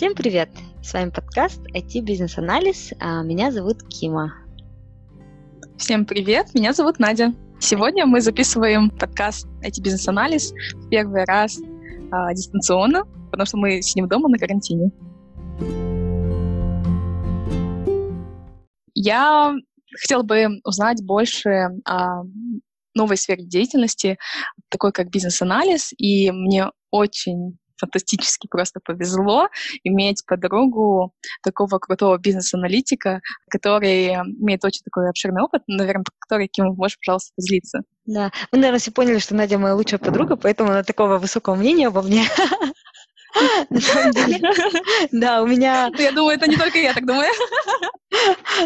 Всем привет! С вами подкаст IT Бизнес Анализ. А меня зовут Кима. Всем привет! Меня зовут Надя. Сегодня мы записываем подкаст IT Бизнес Анализ в первый раз а, дистанционно, потому что мы сидим дома на карантине. Я хотела бы узнать больше о новой сфере деятельности, такой как бизнес-анализ, и мне очень фантастически просто повезло иметь подругу такого крутого бизнес-аналитика, который имеет очень такой обширный опыт, наверное, который, Ким, можешь, пожалуйста, поделиться. Да, вы, наверное, все поняли, что Надя моя лучшая подруга, поэтому она такого высокого мнения обо мне. Да, у меня... Я думаю, это не только я так думаю.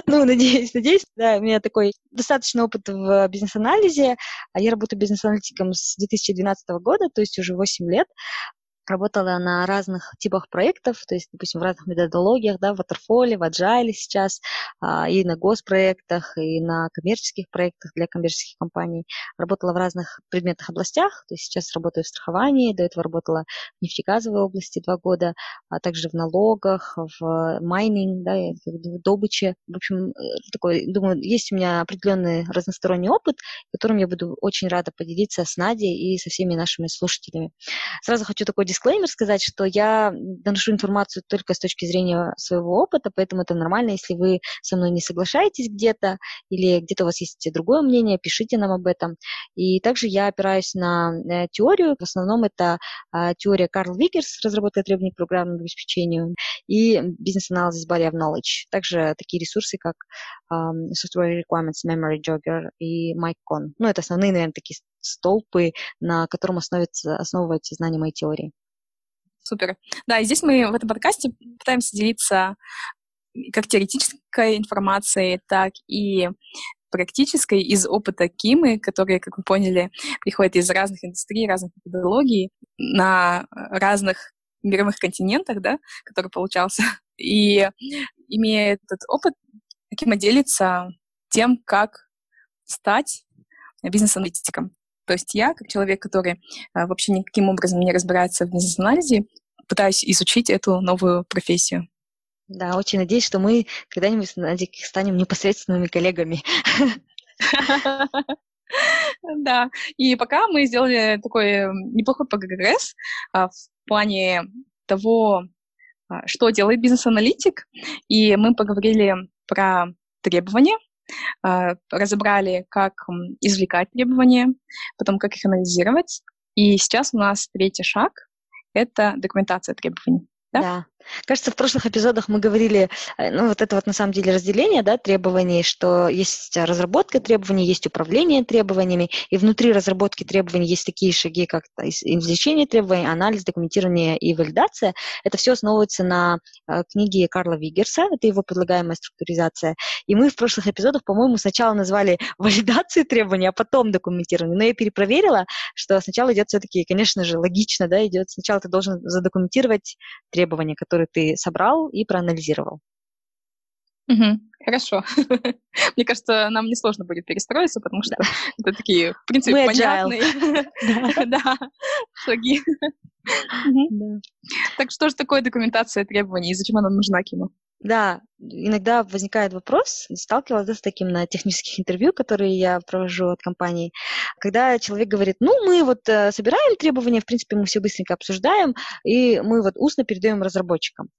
Ну, надеюсь, надеюсь. Да, у меня такой достаточный опыт в бизнес-анализе. Я работаю бизнес-аналитиком с 2012 года, то есть уже 8 лет работала на разных типах проектов, то есть, допустим, в разных методологиях, да, в Waterfall, в Agile сейчас, а, и на госпроектах, и на коммерческих проектах для коммерческих компаний. Работала в разных предметных областях, то есть сейчас работаю в страховании, до этого работала в нефтегазовой области два года, а также в налогах, в майнинг, да, в добыче. В общем, э, такой, думаю, есть у меня определенный разносторонний опыт, которым я буду очень рада поделиться с Надей и со всеми нашими слушателями. Сразу хочу такой дисклеймер сказать, что я доношу информацию только с точки зрения своего опыта, поэтому это нормально, если вы со мной не соглашаетесь где-то или где-то у вас есть другое мнение, пишите нам об этом. И также я опираюсь на э, теорию, в основном это а, теория Карл Вигерс, разработка требований к программному обеспечению, и Business Analysis Body of Knowledge. Также такие ресурсы, как um, Software Requirements Memory Jogger и MyCon. Ну, это основные, наверное, такие столпы, на котором основывается, основывается знание моей теории. Супер. Да, и здесь мы в этом подкасте пытаемся делиться как теоретической информацией, так и практической из опыта Кимы, который, как вы поняли, приходит из разных индустрий, разных методологий на разных мировых континентах, да, который получался. И имея этот опыт, Кима делится тем, как стать бизнес-аналитиком. То есть я, как человек, который э, вообще никаким образом не разбирается в бизнес-анализе, пытаюсь изучить эту новую профессию. Да, очень надеюсь, что мы когда-нибудь станем непосредственными коллегами. Да, и пока мы сделали такой неплохой прогресс а, в плане того, а, что делает бизнес-аналитик, и мы поговорили про требования, а, разобрали, как извлекать требования, потом как их анализировать. И сейчас у нас третий шаг — это документация требований. Да? да. Кажется, в прошлых эпизодах мы говорили, э, ну, вот это вот на самом деле разделение, да, требований, что есть разработка требований, есть управление требованиями, и внутри разработки требований есть такие шаги, как извлечение требований, анализ, документирование и валидация. Это все основывается на э, книге Карла Вигерса, это его предлагаемая структуризация. И мы в прошлых эпизодах, по-моему, сначала назвали валидацию требований, а потом документирование. Но я перепроверила, что сначала идет все-таки, конечно же, логично, да, идет сначала ты должен задокументировать требования, которые который ты собрал и проанализировал. Угу, хорошо. Мне кажется, нам не сложно будет перестроиться, потому что да. это такие, в принципе, понятные шаги. Так что же такое документация требований и зачем она нужна Киму? Да, иногда возникает вопрос, сталкивалась с таким на технических интервью, которые я провожу от компании, когда человек говорит, ну, мы вот э, собираем требования, в принципе, мы все быстренько обсуждаем, и мы вот устно передаем разработчикам.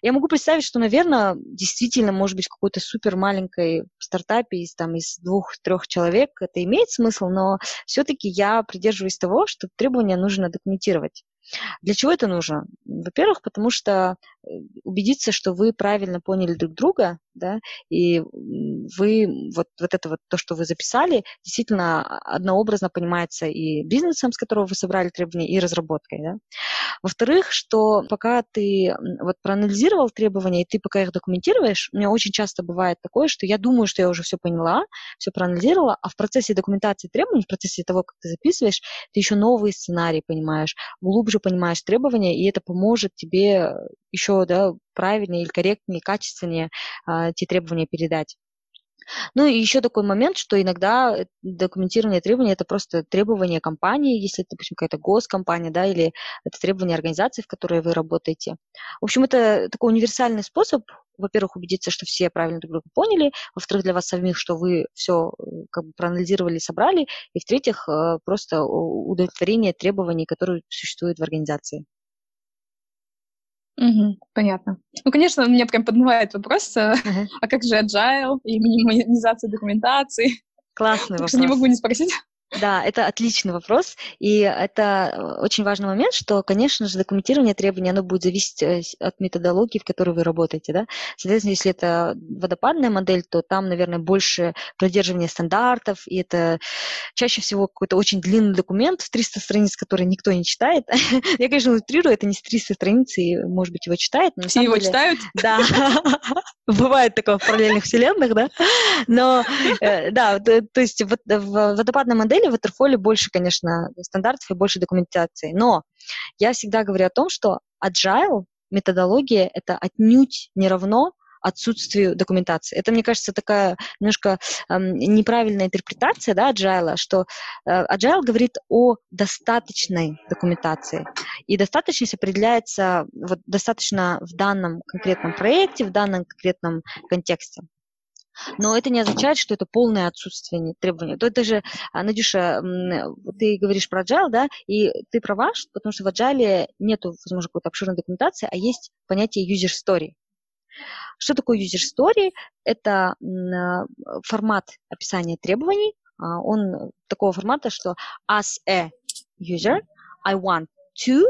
Я могу представить, что, наверное, действительно, может быть, в какой-то супер маленькой стартапе из, там, из двух-трех человек это имеет смысл, но все-таки я придерживаюсь того, что требования нужно документировать. Для чего это нужно? Во-первых, потому что убедиться, что вы правильно поняли друг друга, да, и вы, вот, вот это вот то, что вы записали, действительно однообразно понимается и бизнесом, с которого вы собрали требования, и разработкой, да. Во-вторых, что пока ты вот проанализировал требования, и ты пока их документируешь, у меня очень часто бывает такое, что я думаю, что я уже все поняла, все проанализировала, а в процессе документации требований, в процессе того, как ты записываешь, ты еще новые сценарии понимаешь, глубже понимаешь требования, и это поможет тебе еще да, правильнее или корректнее, качественнее э, те требования передать. Ну и еще такой момент, что иногда документирование требований это просто требования компании, если это, допустим, какая-то госкомпания, да, или это требования организации, в которой вы работаете. В общем, это такой универсальный способ, во-первых, убедиться, что все правильно друг друга поняли, во-вторых, для вас самих, что вы все э, как бы проанализировали, собрали, и в-третьих, э, просто удовлетворение требований, которые существуют в организации. Угу, понятно. Ну, конечно, меня прям подмывает вопрос, uh-huh. а как же agile и минимизация документации? Классный вопрос. не могу не спросить. Да, это отличный вопрос, и это э, очень важный момент, что, конечно же, документирование требований, оно будет зависеть э, от методологии, в которой вы работаете, да. Соответственно, если это водопадная модель, то там, наверное, больше продерживания стандартов, и это чаще всего какой-то очень длинный документ в 300 страниц, который никто не читает. Я, конечно, утрирую, это не с 300 страниц, и, может быть, его читают. Но Все его деле... читают? Да. Бывает такое в параллельных вселенных, да. Но, э, да, то есть в водопадной модели в Waterfall больше, конечно, стандартов и больше документации. Но я всегда говорю о том, что agile методология это отнюдь не равно отсутствию документации. Это, мне кажется, такая немножко эм, неправильная интерпретация да, agile, что э, agile говорит о достаточной документации. И достаточность определяется вот, достаточно в данном конкретном проекте, в данном конкретном контексте. Но это не означает, что это полное отсутствие требований. То это же, а, Надюша, ты говоришь про agile, да, и ты права, потому что в agile нет, возможно, какой-то обширной документации, а есть понятие user story. Что такое user story? Это а, формат описания требований. А, он такого формата, что as a user, I want to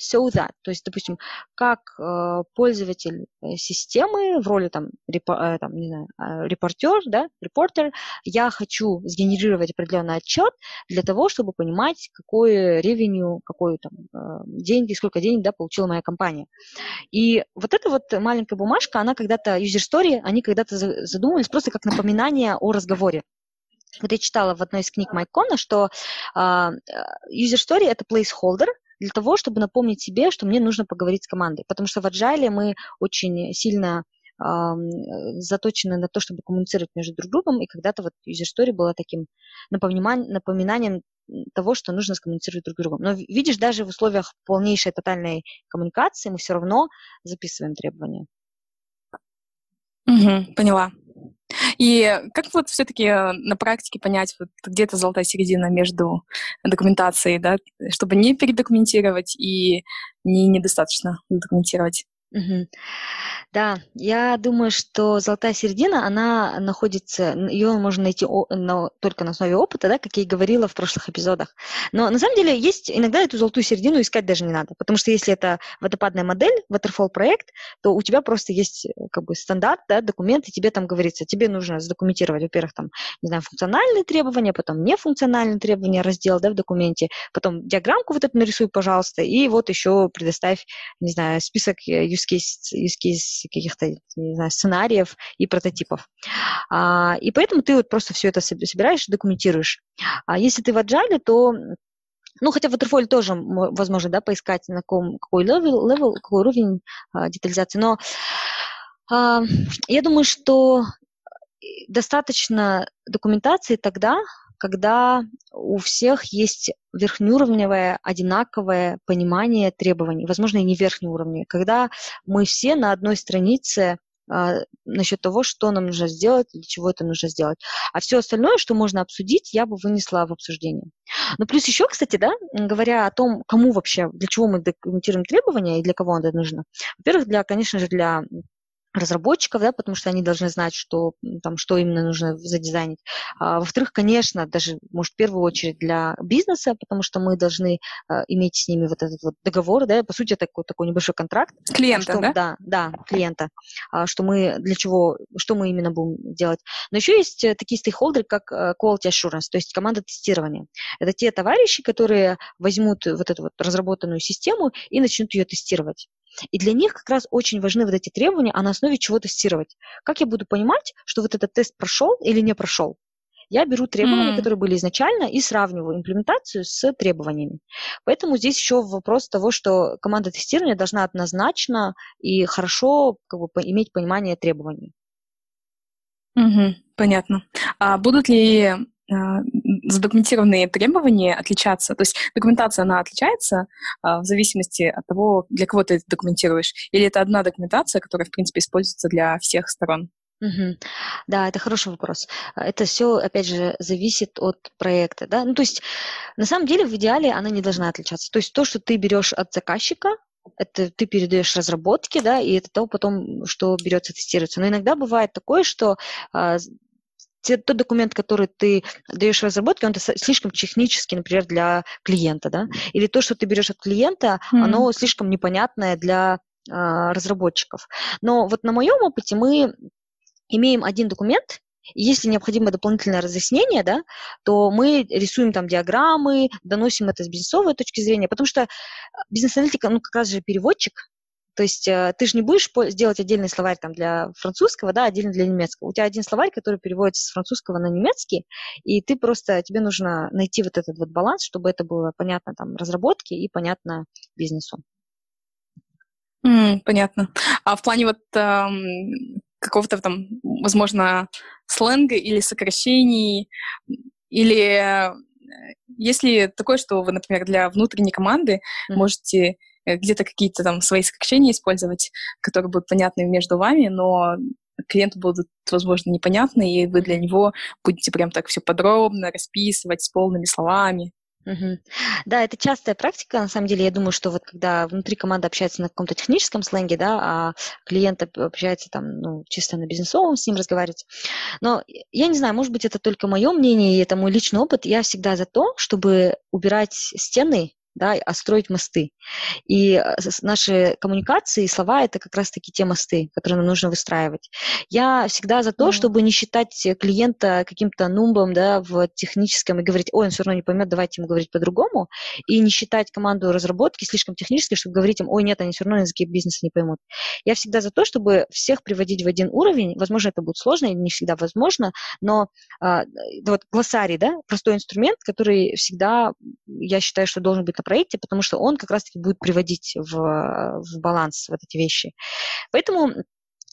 so that. То есть, допустим, как э, пользователь э, системы в роли там, репо, э, там не знаю, э, репортер, да, репортер, я хочу сгенерировать определенный отчет для того, чтобы понимать, какой ревеню, какой там э, деньги, сколько денег, да, получила моя компания. И вот эта вот маленькая бумажка, она когда-то, user story, они когда-то задумывались просто как напоминание о разговоре. Вот я читала в одной из книг Майкона, что uh, user story это placeholder, для того, чтобы напомнить себе, что мне нужно поговорить с командой. Потому что в Agile мы очень сильно э, заточены на то, чтобы коммуницировать между друг другом, и когда-то вот user story была таким напоминанием, того, что нужно скоммуницировать друг с другом. Но видишь, даже в условиях полнейшей тотальной коммуникации мы все равно записываем требования. Угу, поняла. И как вот все-таки э, на практике понять, вот где то золотая середина между документацией, да, чтобы не передокументировать и не недостаточно документировать? Угу. Да, я думаю, что золотая середина, она находится, ее можно найти на, только на основе опыта, да, как я и говорила в прошлых эпизодах. Но на самом деле есть иногда эту золотую середину искать даже не надо, потому что если это водопадная модель, waterfall проект, то у тебя просто есть э, как бы стандарт, да, документ, и тебе там говорится, тебе нужно задокументировать, во-первых, там, не знаю, функциональные требования, потом нефункциональные требования, раздел, да, в документе, потом диаграммку вот эту нарисуй, пожалуйста, и вот еще предоставь, не знаю, список э, use case, use case каких-то, сценариев и прототипов. А, и поэтому ты вот просто все это собираешь документируешь. А если ты в Agile, то ну, хотя в Waterfall тоже возможно, да, поискать, на каком, какой level, level какой уровень а, детализации, но а, я думаю, что достаточно документации тогда, когда у всех есть верхнеуровневое, одинаковое понимание требований, возможно, и не верхнеуровневое, когда мы все на одной странице а, насчет того, что нам нужно сделать, для чего это нужно сделать. А все остальное, что можно обсудить, я бы вынесла в обсуждение. Но плюс еще, кстати, да, говоря о том, кому вообще, для чего мы документируем требования и для кого это нужно. Во-первых, для, конечно же, для разработчиков, да, потому что они должны знать, что, там, что именно нужно задизайнить. А, во-вторых, конечно, даже, может, в первую очередь для бизнеса, потому что мы должны а, иметь с ними вот этот вот договор, да, по сути, такой, такой небольшой контракт. Клиента, что, да? Да, да, клиента, а, что мы, для чего, что мы именно будем делать. Но еще есть э, такие стейкхолдеры, как э, quality assurance, то есть команда тестирования. Это те товарищи, которые возьмут вот эту вот разработанную систему и начнут ее тестировать. И для них как раз очень важны вот эти требования, а на основе чего тестировать. Как я буду понимать, что вот этот тест прошел или не прошел? Я беру требования, mm. которые были изначально, и сравниваю имплементацию с требованиями. Поэтому здесь еще вопрос того, что команда тестирования должна однозначно и хорошо как бы, иметь понимание требований. Угу, понятно. А будут ли задокументированные требования отличаться? То есть документация, она отличается а, в зависимости от того, для кого ты это документируешь? Или это одна документация, которая, в принципе, используется для всех сторон? Угу. Да, это хороший вопрос. Это все, опять же, зависит от проекта, да. Ну, то есть, на самом деле, в идеале она не должна отличаться. То есть, то, что ты берешь от заказчика, это ты передаешь разработки, да, и это то потом, что берется тестироваться. Но иногда бывает такое, что а, те, тот документ, который ты даешь разработке, он слишком технический, например, для клиента, да, или то, что ты берешь от клиента, mm-hmm. оно слишком непонятное для а, разработчиков. Но вот на моем опыте мы имеем один документ, и если необходимо дополнительное разъяснение, да, то мы рисуем там диаграммы, доносим это с бизнесовой точки зрения, потому что бизнес-аналитика, ну, как раз же переводчик, то есть э, ты же не будешь сделать отдельный словарь там для французского, да, отдельно для немецкого. У тебя один словарь, который переводится с французского на немецкий, и ты просто, тебе нужно найти вот этот вот баланс, чтобы это было понятно там разработке и понятно бизнесу. Mm, понятно. А в плане вот эм, какого-то там, возможно, сленга или сокращений, или э, есть ли такое, что вы, например, для внутренней команды mm. можете где-то какие-то там свои сокращения использовать, которые будут понятны между вами, но клиенту будут, возможно, непонятны, и вы для него будете прям так все подробно расписывать с полными словами. Угу. Да, это частая практика. На самом деле, я думаю, что вот когда внутри команда общается на каком-то техническом сленге, да, а клиент общается там, ну, чисто на бизнесовом, с ним разговаривать. Но я не знаю, может быть, это только мое мнение, и это мой личный опыт. Я всегда за то, чтобы убирать стены да, а строить мосты. И э, наши коммуникации, слова – это как раз-таки те мосты, которые нам нужно выстраивать. Я всегда за то, mm-hmm. чтобы не считать клиента каким-то нумбом да, в техническом и говорить, ой, он все равно не поймет, давайте ему говорить по-другому, и не считать команду разработки слишком технической, чтобы говорить им, ой, нет, они все равно языки бизнеса не поймут. Я всегда за то, чтобы всех приводить в один уровень. Возможно, это будет сложно и не всегда возможно, но а, вот глоссарий, да, простой инструмент, который всегда, я считаю, что должен быть на проекте, потому что он как раз-таки будет приводить в, в баланс вот эти вещи. Поэтому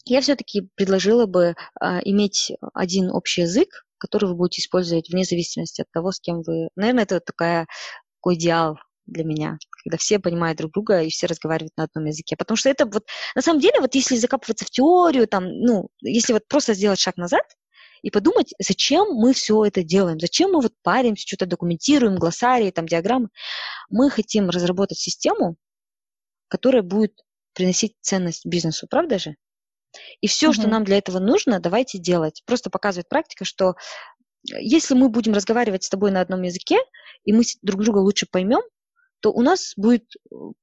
я все-таки предложила бы а, иметь один общий язык, который вы будете использовать вне зависимости от того, с кем вы... Наверное, это такая, такой идеал для меня, когда все понимают друг друга и все разговаривают на одном языке. Потому что это вот, на самом деле, вот если закапываться в теорию, там, ну, если вот просто сделать шаг назад, и подумать, зачем мы все это делаем, зачем мы вот паримся, что-то документируем, глоссарии, там, диаграммы. Мы хотим разработать систему, которая будет приносить ценность бизнесу, правда же? И все, mm-hmm. что нам для этого нужно, давайте делать. Просто показывает практика, что если мы будем разговаривать с тобой на одном языке, и мы друг друга лучше поймем, то у нас будет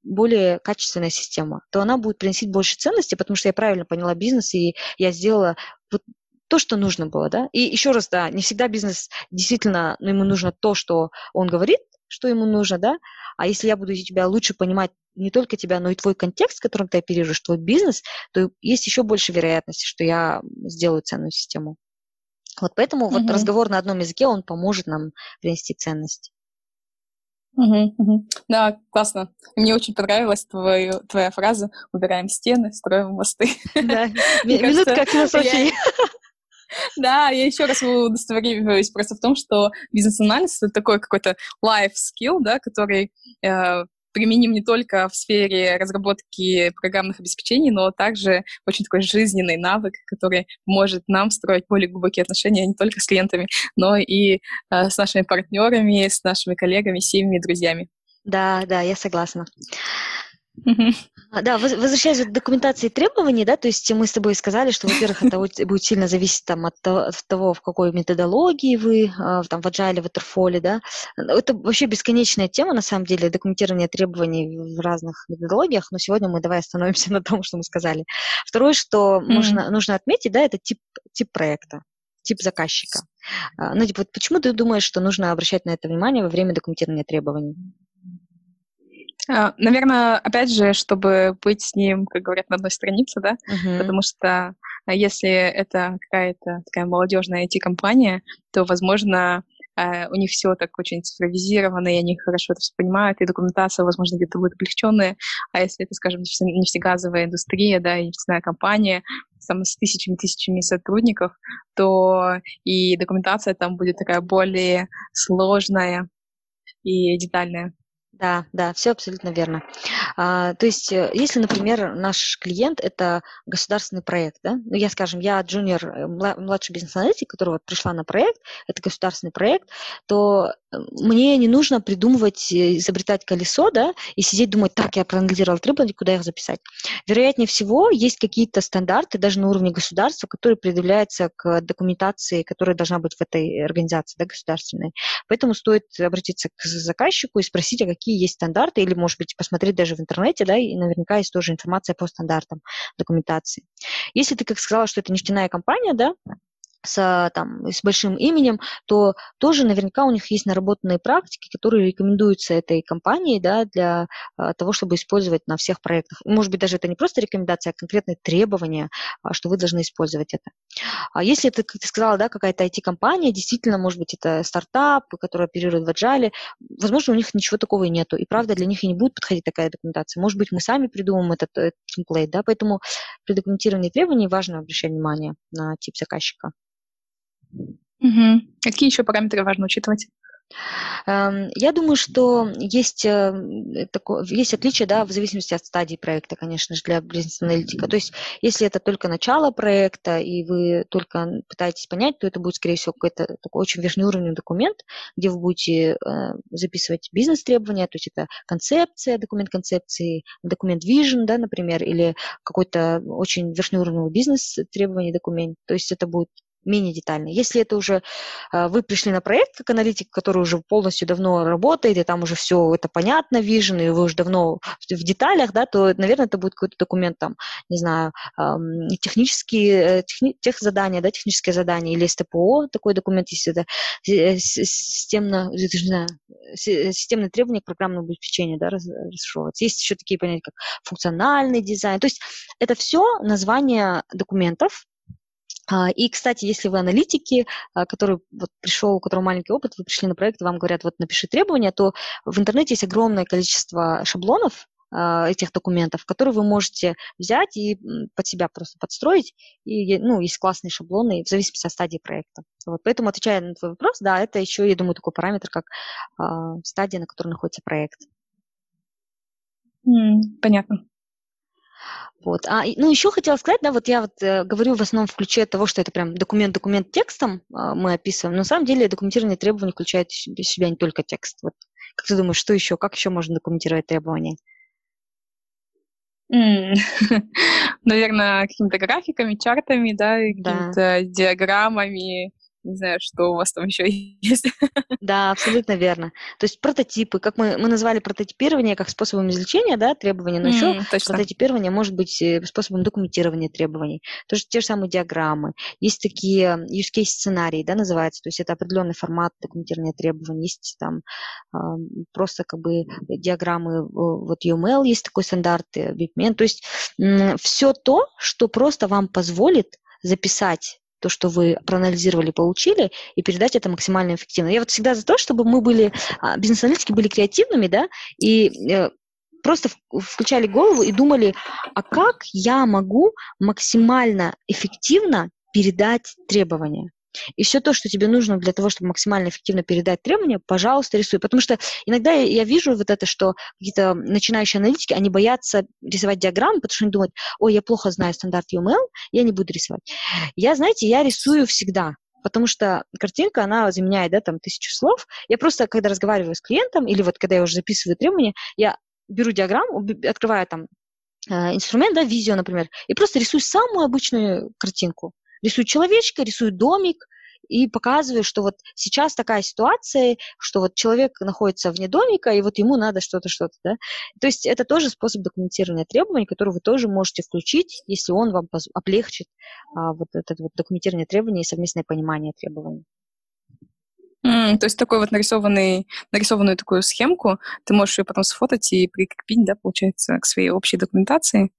более качественная система, то она будет приносить больше ценности, потому что я правильно поняла бизнес, и я сделала то, что нужно было, да. И еще раз, да, не всегда бизнес действительно, ну, ему нужно то, что он говорит, что ему нужно, да, а если я буду тебя лучше понимать не только тебя, но и твой контекст, в котором ты оперируешь, твой бизнес, то есть еще больше вероятности, что я сделаю ценную систему. Вот поэтому mm-hmm. вот разговор на одном языке, он поможет нам принести ценность. Угу, угу. Да, классно. Мне очень понравилась твою, твоя фраза «убираем стены, строим мосты». Да, минутка философии. Да, я еще раз удостоверяюсь просто в том, что бизнес-анализ — это такой какой-то life skill, да, который э, применим не только в сфере разработки программных обеспечений, но также очень такой жизненный навык, который может нам строить более глубокие отношения не только с клиентами, но и э, с нашими партнерами, с нашими коллегами, семьями, друзьями. Да, да, я согласна. А, да, возвращаясь к документации требований, да, то есть мы с тобой сказали, что, во-первых, это будет сильно зависеть там, от, того, в какой методологии вы, а, там, в agile, в waterfall, да. Это вообще бесконечная тема, на самом деле, документирование требований в разных методологиях, но сегодня мы давай остановимся на том, что мы сказали. Второе, что mm-hmm. можно, нужно отметить, да, это тип, тип проекта тип заказчика. А, ну, типа, вот почему ты думаешь, что нужно обращать на это внимание во время документирования требований? А, Наверное, опять же, чтобы быть с ним, как говорят, на одной странице, да, uh-huh. потому что а, если это какая-то такая молодежная IT-компания, то, возможно, а, у них все так очень цифровизировано, и они хорошо это все понимают, и документация, возможно, где-то будет облегченная. А если это, скажем, нефтегазовая индустрия, да, и нефтяная компания, там, с тысячами-тысячами сотрудников, то и документация там будет такая более сложная и детальная. Да, да, все абсолютно верно. А, то есть, э, если, например, наш клиент это государственный проект, да, ну я, скажем, я джуниор, э, младший бизнес-аналитик, который вот пришла на проект, это государственный проект, то э, мне не нужно придумывать, изобретать колесо, да, и сидеть думать, так, я проанализировал требования, куда их записать. Вероятнее всего, есть какие-то стандарты, даже на уровне государства, которые предъявляются к документации, которая должна быть в этой организации, да, государственной. Поэтому стоит обратиться к заказчику и спросить, а какие какие есть стандарты, или, может быть, посмотреть даже в интернете, да, и наверняка есть тоже информация по стандартам документации. Если ты, как сказала, что это нефтяная компания, да, с, там, с большим именем, то тоже наверняка у них есть наработанные практики, которые рекомендуются этой компанией да, для а, того, чтобы использовать на всех проектах. Может быть, даже это не просто рекомендация, а конкретные требования, а, что вы должны использовать это. А если это, как ты сказала, да, какая-то IT-компания, действительно, может быть, это стартап, который оперирует в Agile, возможно, у них ничего такого и нету. И правда, для них и не будет подходить такая документация. Может быть, мы сами придумаем этот, этот темплейт, да, поэтому при документировании требований важно обращать внимание на тип заказчика. Угу. Какие еще параметры важно учитывать? Эм, я думаю, что есть, э, такое, есть отличие да, в зависимости от стадии проекта, конечно же, для бизнес-аналитика. То есть, если это только начало проекта, и вы только пытаетесь понять, то это будет, скорее всего, какой-то такой очень верхнеуровневый документ, где вы будете э, записывать бизнес-требования, то есть это концепция, документ концепции, документ vision, да, например, или какой-то очень верхнеуровневый бизнес-требование документ. То есть это будет менее детально. Если это уже э, вы пришли на проект как аналитик, который уже полностью давно работает, и там уже все это понятно, вижен, и вы уже давно в деталях, да, то, наверное, это будет какой-то документ, там, не знаю, технические, э, техни, тех задания, да, технические задания, или СТПО, такой документ, если это системно, не знаю, системные требования к программному обеспечению, да, расшифровываться. Есть еще такие понятия, как функциональный дизайн. То есть это все название документов, а, и, кстати, если вы аналитики, а, который вот пришел, у которого маленький опыт, вы пришли на проект, вам говорят, вот напиши требования, то в интернете есть огромное количество шаблонов, а, этих документов, которые вы можете взять и под себя просто подстроить. И, ну, есть классные шаблоны в зависимости от стадии проекта. Вот, поэтому, отвечая на твой вопрос, да, это еще, я думаю, такой параметр, как э, стадия, на которой находится проект. Mm, понятно. Вот. А, ну, еще хотела сказать, да, вот я вот э, говорю в основном в ключе того, что это прям документ-документ текстом э, мы описываем, но на самом деле документирование требований включает в себя не только текст. Вот. Как ты думаешь, что еще, как еще можно документировать требования? Mm. Наверное, какими-то графиками, чартами, да, какими-то да. диаграммами, не знаю, что у вас там еще есть. Да, абсолютно верно. То есть прототипы, как мы, мы назвали прототипирование как способом извлечения да, требований, но mm, еще точно. прототипирование может быть э, способом документирования требований. То есть те же самые диаграммы. Есть такие use case сценарии, да, называется, то есть это определенный формат документирования требований. Есть там э, просто как бы диаграммы, вот UML есть такой стандарт, BIPMEN. То есть э, все то, что просто вам позволит записать то, что вы проанализировали, получили, и передать это максимально эффективно. Я вот всегда за то, чтобы мы были, а, бизнес-аналитики были креативными, да, и э, просто включали голову и думали, а как я могу максимально эффективно передать требования? И все то, что тебе нужно для того, чтобы максимально эффективно передать требования, пожалуйста, рисуй. Потому что иногда я, вижу вот это, что какие-то начинающие аналитики, они боятся рисовать диаграммы, потому что они думают, ой, я плохо знаю стандарт UML, я не буду рисовать. Я, знаете, я рисую всегда, потому что картинка, она заменяет, да, там, тысячу слов. Я просто, когда разговариваю с клиентом, или вот когда я уже записываю требования, я беру диаграмму, открываю там э, инструмент, да, видео, например, и просто рисую самую обычную картинку рисую человечка, рисую домик, и показываю, что вот сейчас такая ситуация, что вот человек находится вне домика, и вот ему надо что-то, что-то, да. То есть это тоже способ документирования требований, который вы тоже можете включить, если он вам облегчит а, вот это вот документирование требований и совместное понимание требований. Mm, то есть такой вот нарисованный, нарисованную такую схемку ты можешь ее потом сфотать и прикрепить, да, получается, к своей общей документации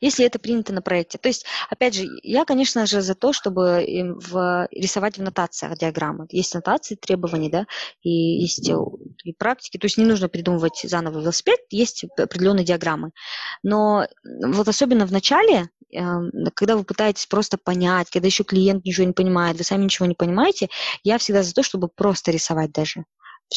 если это принято на проекте. То есть, опять же, я, конечно же, за то, чтобы в, рисовать в нотациях диаграммы. Есть нотации требований, да, и есть э, и практики, то есть не нужно придумывать заново велосипед, есть определенные диаграммы. Но вот особенно в начале эм, когда вы пытаетесь просто понять, когда еще клиент ничего не понимает, вы сами ничего не понимаете, я всегда за то, чтобы просто рисовать даже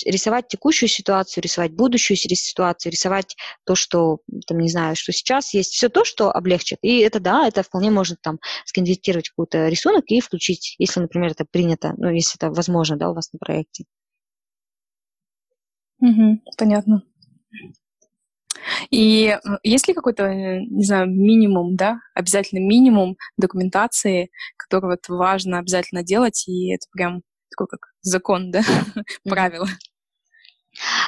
рисовать текущую ситуацию, рисовать будущую ситуацию, рисовать то, что, там, не знаю, что сейчас есть, все то, что облегчит. И это, да, это вполне может там сконвертировать какой-то рисунок и включить, если, например, это принято, ну, если это возможно, да, у вас на проекте. Угу, понятно. И есть ли какой-то, э, не знаю, минимум, да, обязательно минимум документации, который вот важно обязательно делать, и это прям такой как закон, да, правило.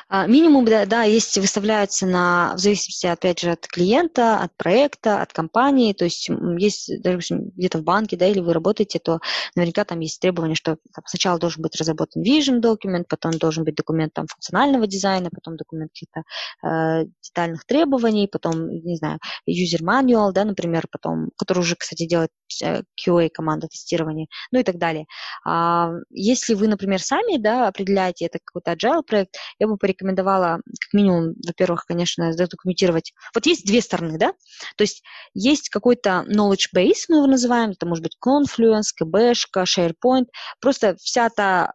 А, минимум, да, да, есть, выставляются на, в зависимости, опять же, от клиента, от проекта, от компании, то есть есть, допустим, где-то в банке, да, или вы работаете, то наверняка там есть требования, что там, сначала должен быть разработан vision документ, потом должен быть документ там функционального дизайна, потом документ каких-то э, детальных требований, потом, не знаю, user manual, да, например, потом, который уже, кстати, делает э, QA команда тестирования, ну и так далее. А, если вы, например, сами, да, определяете это какой-то agile проект, я бы порекомендовала, как минимум, во-первых, конечно, задокументировать. Вот есть две стороны, да? То есть есть какой-то knowledge base, мы его называем, это может быть Confluence, КБ, SharePoint, просто вся та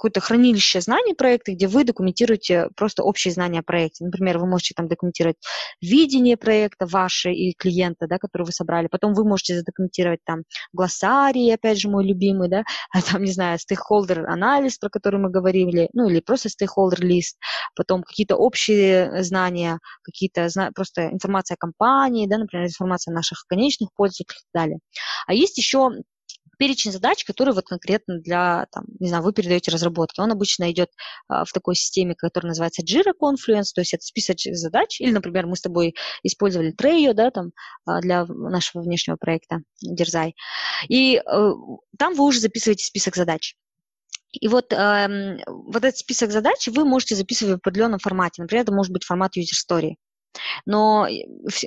какое-то хранилище знаний проекта, где вы документируете просто общие знания о проекте. Например, вы можете там документировать видение проекта ваше и клиента, да, который вы собрали. Потом вы можете задокументировать там глоссарий, опять же, мой любимый, да, а там, не знаю, стейкхолдер анализ, про который мы говорили, ну, или просто стейкхолдер лист, потом какие-то общие знания, какие-то просто информация о компании, да, например, информация о наших конечных пользователях и так далее. А есть еще перечень задач, которые вот конкретно для, там, не знаю, вы передаете разработки. Он обычно идет а, в такой системе, которая называется Jira Confluence, то есть это список задач, или, например, мы с тобой использовали Trello, да, там, а, для нашего внешнего проекта Дерзай. И э, там вы уже записываете список задач. И вот, э, вот этот список задач вы можете записывать в определенном формате. Например, это может быть формат user story но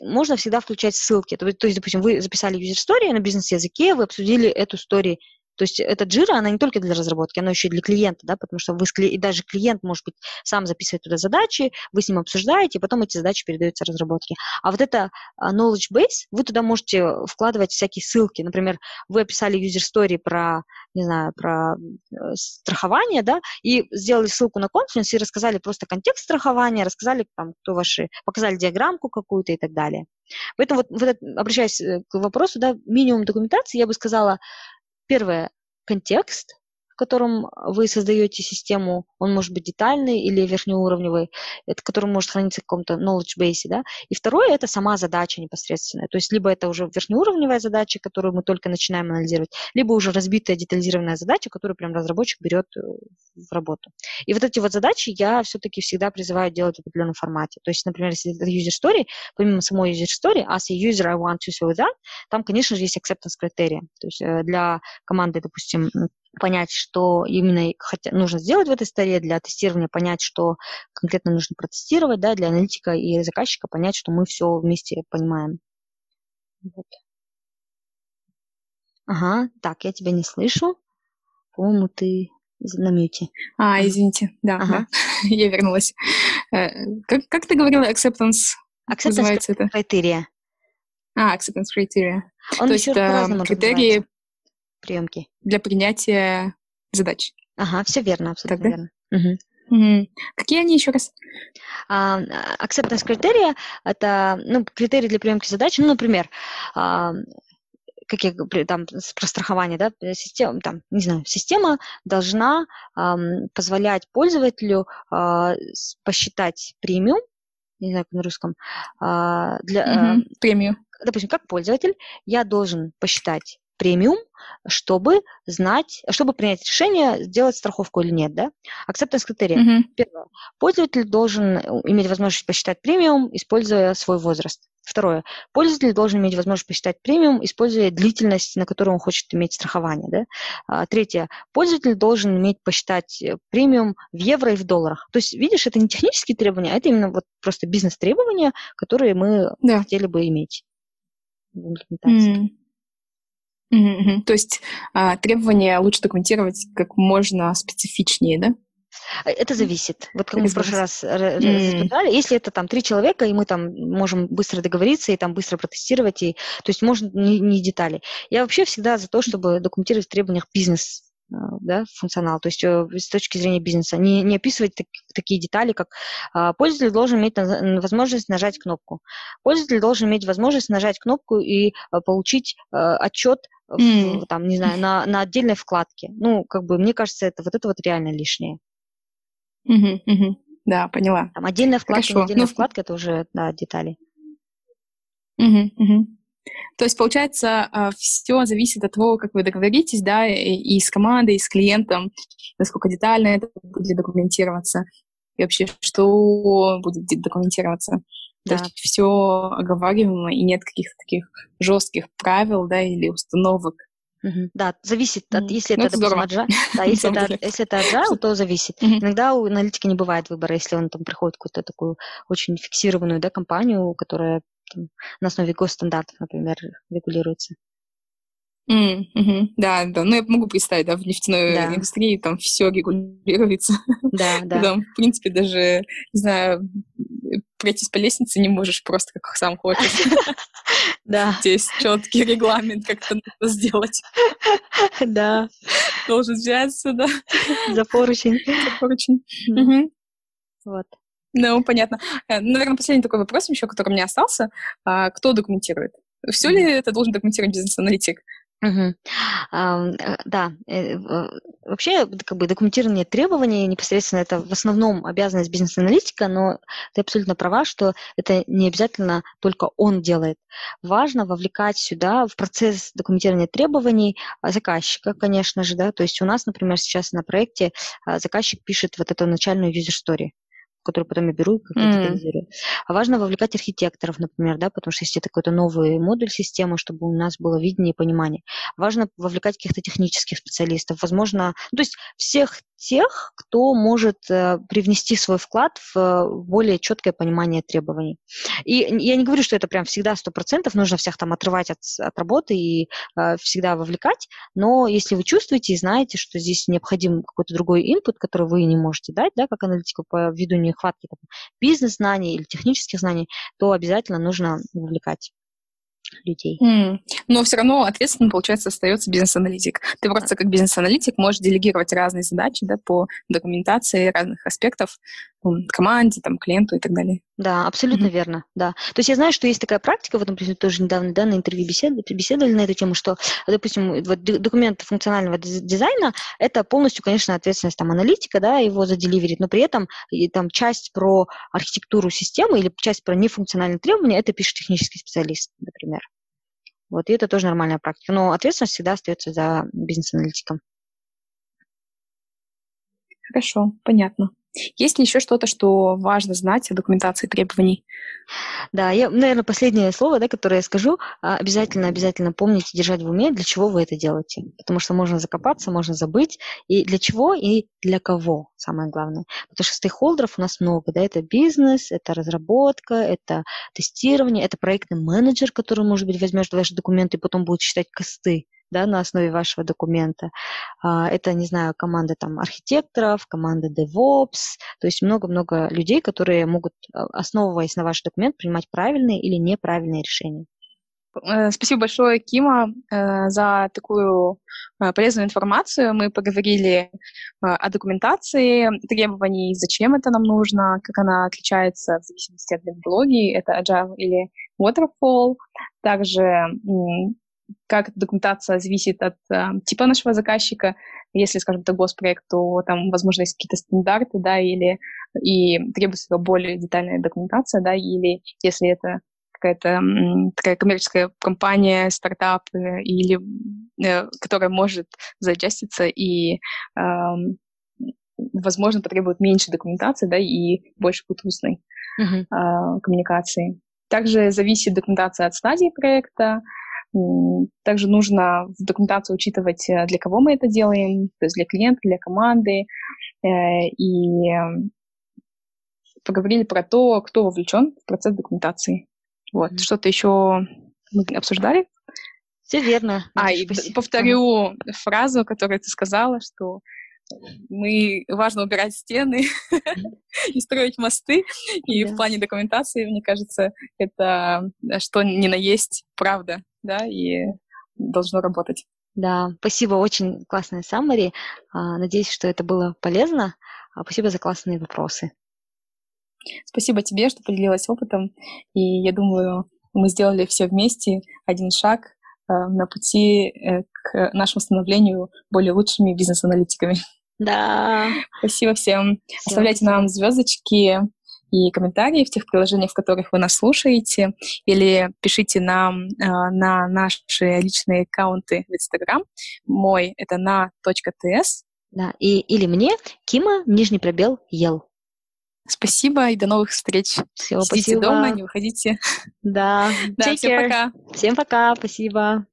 можно всегда включать ссылки. То, есть, допустим, вы записали user story на бизнес-языке, вы обсудили эту историю то есть эта джира, она не только для разработки, она еще и для клиента, да, потому что вы, и даже клиент, может быть, сам записывает туда задачи, вы с ним обсуждаете, и потом эти задачи передаются разработке. А вот это а, knowledge base, вы туда можете вкладывать всякие ссылки. Например, вы описали user story про, не знаю, про э, страхование, да, и сделали ссылку на конференц и рассказали просто контекст страхования, рассказали, там, кто ваши, показали диаграммку какую-то и так далее. Поэтому вот, вот обращаясь э, к вопросу, да, минимум документации, я бы сказала, Первое – контекст, в котором вы создаете систему, он может быть детальный или верхнеуровневый, это, который может храниться в каком-то knowledge base, да. И второе – это сама задача непосредственная. То есть либо это уже верхнеуровневая задача, которую мы только начинаем анализировать, либо уже разбитая детализированная задача, которую прям разработчик берет э, в работу. И вот эти вот задачи я все-таки всегда призываю делать в определенном формате. То есть, например, если это user story, помимо самой user story, as a user I want to show that, там, конечно же, есть acceptance критерия. То есть э, для команды, допустим, понять, что именно хотя, нужно сделать в этой истории для тестирования, понять, что конкретно нужно протестировать, да, для аналитика и заказчика понять, что мы все вместе понимаем. Вот. Ага, так, я тебя не слышу. По-моему, ты на мьюте. А, извините, да, ага. да. я вернулась. Э, как, как ты говорила, acceptance? Acceptance это? критерия. А, acceptance criteria. Он То есть это критерии приемки. Для принятия задач. Ага, все верно, абсолютно Тогда? верно. Угу. Угу. Какие они еще раз? Uh, acceptance критерия – это ну, критерии для приемки задач. Ну, например, uh, как я там про страхование, да, система, там, не знаю, система должна um, позволять пользователю uh, посчитать премиум, не знаю, как на русском, uh, для, угу, премию. Допустим, как пользователь я должен посчитать премиум, чтобы знать, чтобы принять решение, сделать страховку или нет, да? Acceptance критерия. Mm-hmm. Первое. Пользователь должен иметь возможность посчитать премиум, используя свой возраст. Второе. Пользователь должен иметь возможность посчитать премиум, используя длительность, на которую он хочет иметь страхование. Да? А, третье. Пользователь должен иметь посчитать э, премиум в евро и в долларах. То есть, видишь, это не технические требования, а это именно вот просто бизнес-требования, которые мы да. хотели бы иметь в имплементации. Mm. Mm-hmm. То есть а, требования лучше документировать как можно специфичнее, да? Э, это зависит. Вот как мы в прошлый раз разбирали, mm. если это там три человека, и мы там можем быстро договориться и там быстро протестировать, и, то есть можно не, не детали. Я вообще всегда за то, чтобы документировать в требованиях бизнес э, да, функционал, то есть э, с точки зрения бизнеса, не, не описывать так, такие детали, как а, пользователь должен иметь возможность нажать кнопку. Пользователь должен иметь возможность нажать кнопку и а, получить а, отчет mm. там, не знаю, на, на отдельной вкладке. Ну, как бы, мне кажется, это вот это вот реально лишнее. Угу, угу. Да, поняла. Там отдельная вкладка, Хорошо. отдельная ну, вкладка, это уже, да, детали. Угу, угу. То есть, получается, а, все зависит от того, как вы договоритесь, да, и с командой, и с клиентом, насколько детально это будет документироваться, и вообще, что будет документироваться. Да. То есть все оговариваемо, и нет каких-то таких жестких правил, да, или установок. Угу. Да, зависит от, если ну, это, допустим, agile, да, если это, если это agile, то зависит. Угу. Иногда у аналитики не бывает выбора, если он там приходит в какую-то такую очень фиксированную, да, компанию, которая там, на основе госстандартов, например, регулируется. Mm, hmm Да, да. Ну, я могу представить, да, в нефтяной да. индустрии там все регулируется. Да, да. Там, в принципе, даже, не знаю, пройтись по лестнице не можешь просто как сам хочешь. Да. Здесь четкий регламент, как это надо сделать. Да. Должен взяться, да. За поручень. За поручень. Вот. Ну, понятно. Э, наверное, последний такой вопрос еще, который у меня остался. А, кто документирует? Все ли это должен документировать бизнес-аналитик? Угу. А, да, э, вообще как бы документирование требований непосредственно это в основном обязанность бизнес-аналитика, но ты абсолютно права, что это не обязательно только он делает. Важно вовлекать сюда в процесс документирования требований а, заказчика, конечно же, да, то есть у нас, например, сейчас на проекте а, заказчик пишет вот эту начальную user story, которую потом я беру и как-то mm. детализирую. А важно вовлекать архитекторов, например, да, потому что если это какой-то новый модуль системы, чтобы у нас было видение и понимание. Важно вовлекать каких-то технических специалистов, возможно, ну, то есть всех тех, кто может э, привнести свой вклад в э, более четкое понимание требований. И я не говорю, что это прям всегда сто процентов, нужно всех там отрывать от, от работы и э, всегда вовлекать, но если вы чувствуете и знаете, что здесь необходим какой-то другой инпут, который вы не можете дать, да, как аналитику по виду нехватки бизнес-знаний или технических знаний, то обязательно нужно вовлекать людей. Mm. Но все равно ответственным, получается, остается бизнес-аналитик. Ты просто как бизнес-аналитик можешь делегировать разные задачи да, по документации разных аспектов команде, там, клиенту и так далее. Да, абсолютно mm-hmm. верно, да. То есть я знаю, что есть такая практика, вот, например, тоже недавно да, на интервью бесед, беседовали на эту тему, что, допустим, вот документ функционального дизайна – это полностью, конечно, ответственность там аналитика, да, его заделиверить, но при этом и, там часть про архитектуру системы или часть про нефункциональные требования – это пишет технический специалист, например. Вот, и это тоже нормальная практика. Но ответственность всегда остается за бизнес-аналитиком. Хорошо, понятно. Есть ли еще что-то, что важно знать о документации требований? Да, я, наверное, последнее слово, да, которое я скажу, а, обязательно, обязательно помните, держать в уме, для чего вы это делаете. Потому что можно закопаться, можно забыть. И для чего, и для кого, самое главное. Потому что стейкхолдеров у нас много, да, это бизнес, это разработка, это тестирование, это проектный менеджер, который, может быть, возьмешь ваши документы и потом будет считать косты да, на основе вашего документа. А, это, не знаю, команда там архитекторов, команда DevOps, то есть много-много людей, которые могут, а, основываясь на ваш документ, принимать правильные или неправильные решения. Э, спасибо большое, Кима, э, за такую э, полезную информацию. Мы поговорили о документации требований, зачем это нам нужно, как она отличается в зависимости от методологии, это Agile или Waterfall. Также как эта документация зависит от э, типа нашего заказчика. Если, скажем, это госпроект, то там, возможно, есть какие-то стандарты, да, или и требуется более детальная документация, да, или если это какая-то такая коммерческая компания, стартап, э, или, э, которая может заджаститься и, э, возможно, потребует меньше документации, да, и больше будет устной uh-huh. э, коммуникации. Также зависит документация от стадии проекта, также нужно в документации учитывать, э, для кого мы это делаем, то есть для клиента, для команды. Э, и поговорили про то, кто вовлечен в процесс документации. Вот. Mm-hmm. Что-то еще мы обсуждали? Все верно. А, и повторю ага. фразу, которую ты сказала, что мы важно убирать стены и строить мосты. И в плане документации, мне кажется, это что ни на есть правда, да, и должно работать. Да, спасибо, очень классная саммари. Надеюсь, что это было полезно. Спасибо за классные вопросы. Спасибо тебе, что поделилась опытом. И я думаю, мы сделали все вместе один шаг э, на пути э, к нашему становлению более лучшими бизнес-аналитиками. Да. Спасибо всем. всем Оставляйте спасибо. нам звездочки и комментарии в тех приложениях, в которых вы нас слушаете, или пишите нам э, на наши личные аккаунты в Instagram. Мой — это на.ts. Да, и, или мне, Кима, нижний пробел, ел. Спасибо и до новых встреч. Всего Сидите спасибо. дома, не выходите. Да. да, всем пока. Всем пока, спасибо.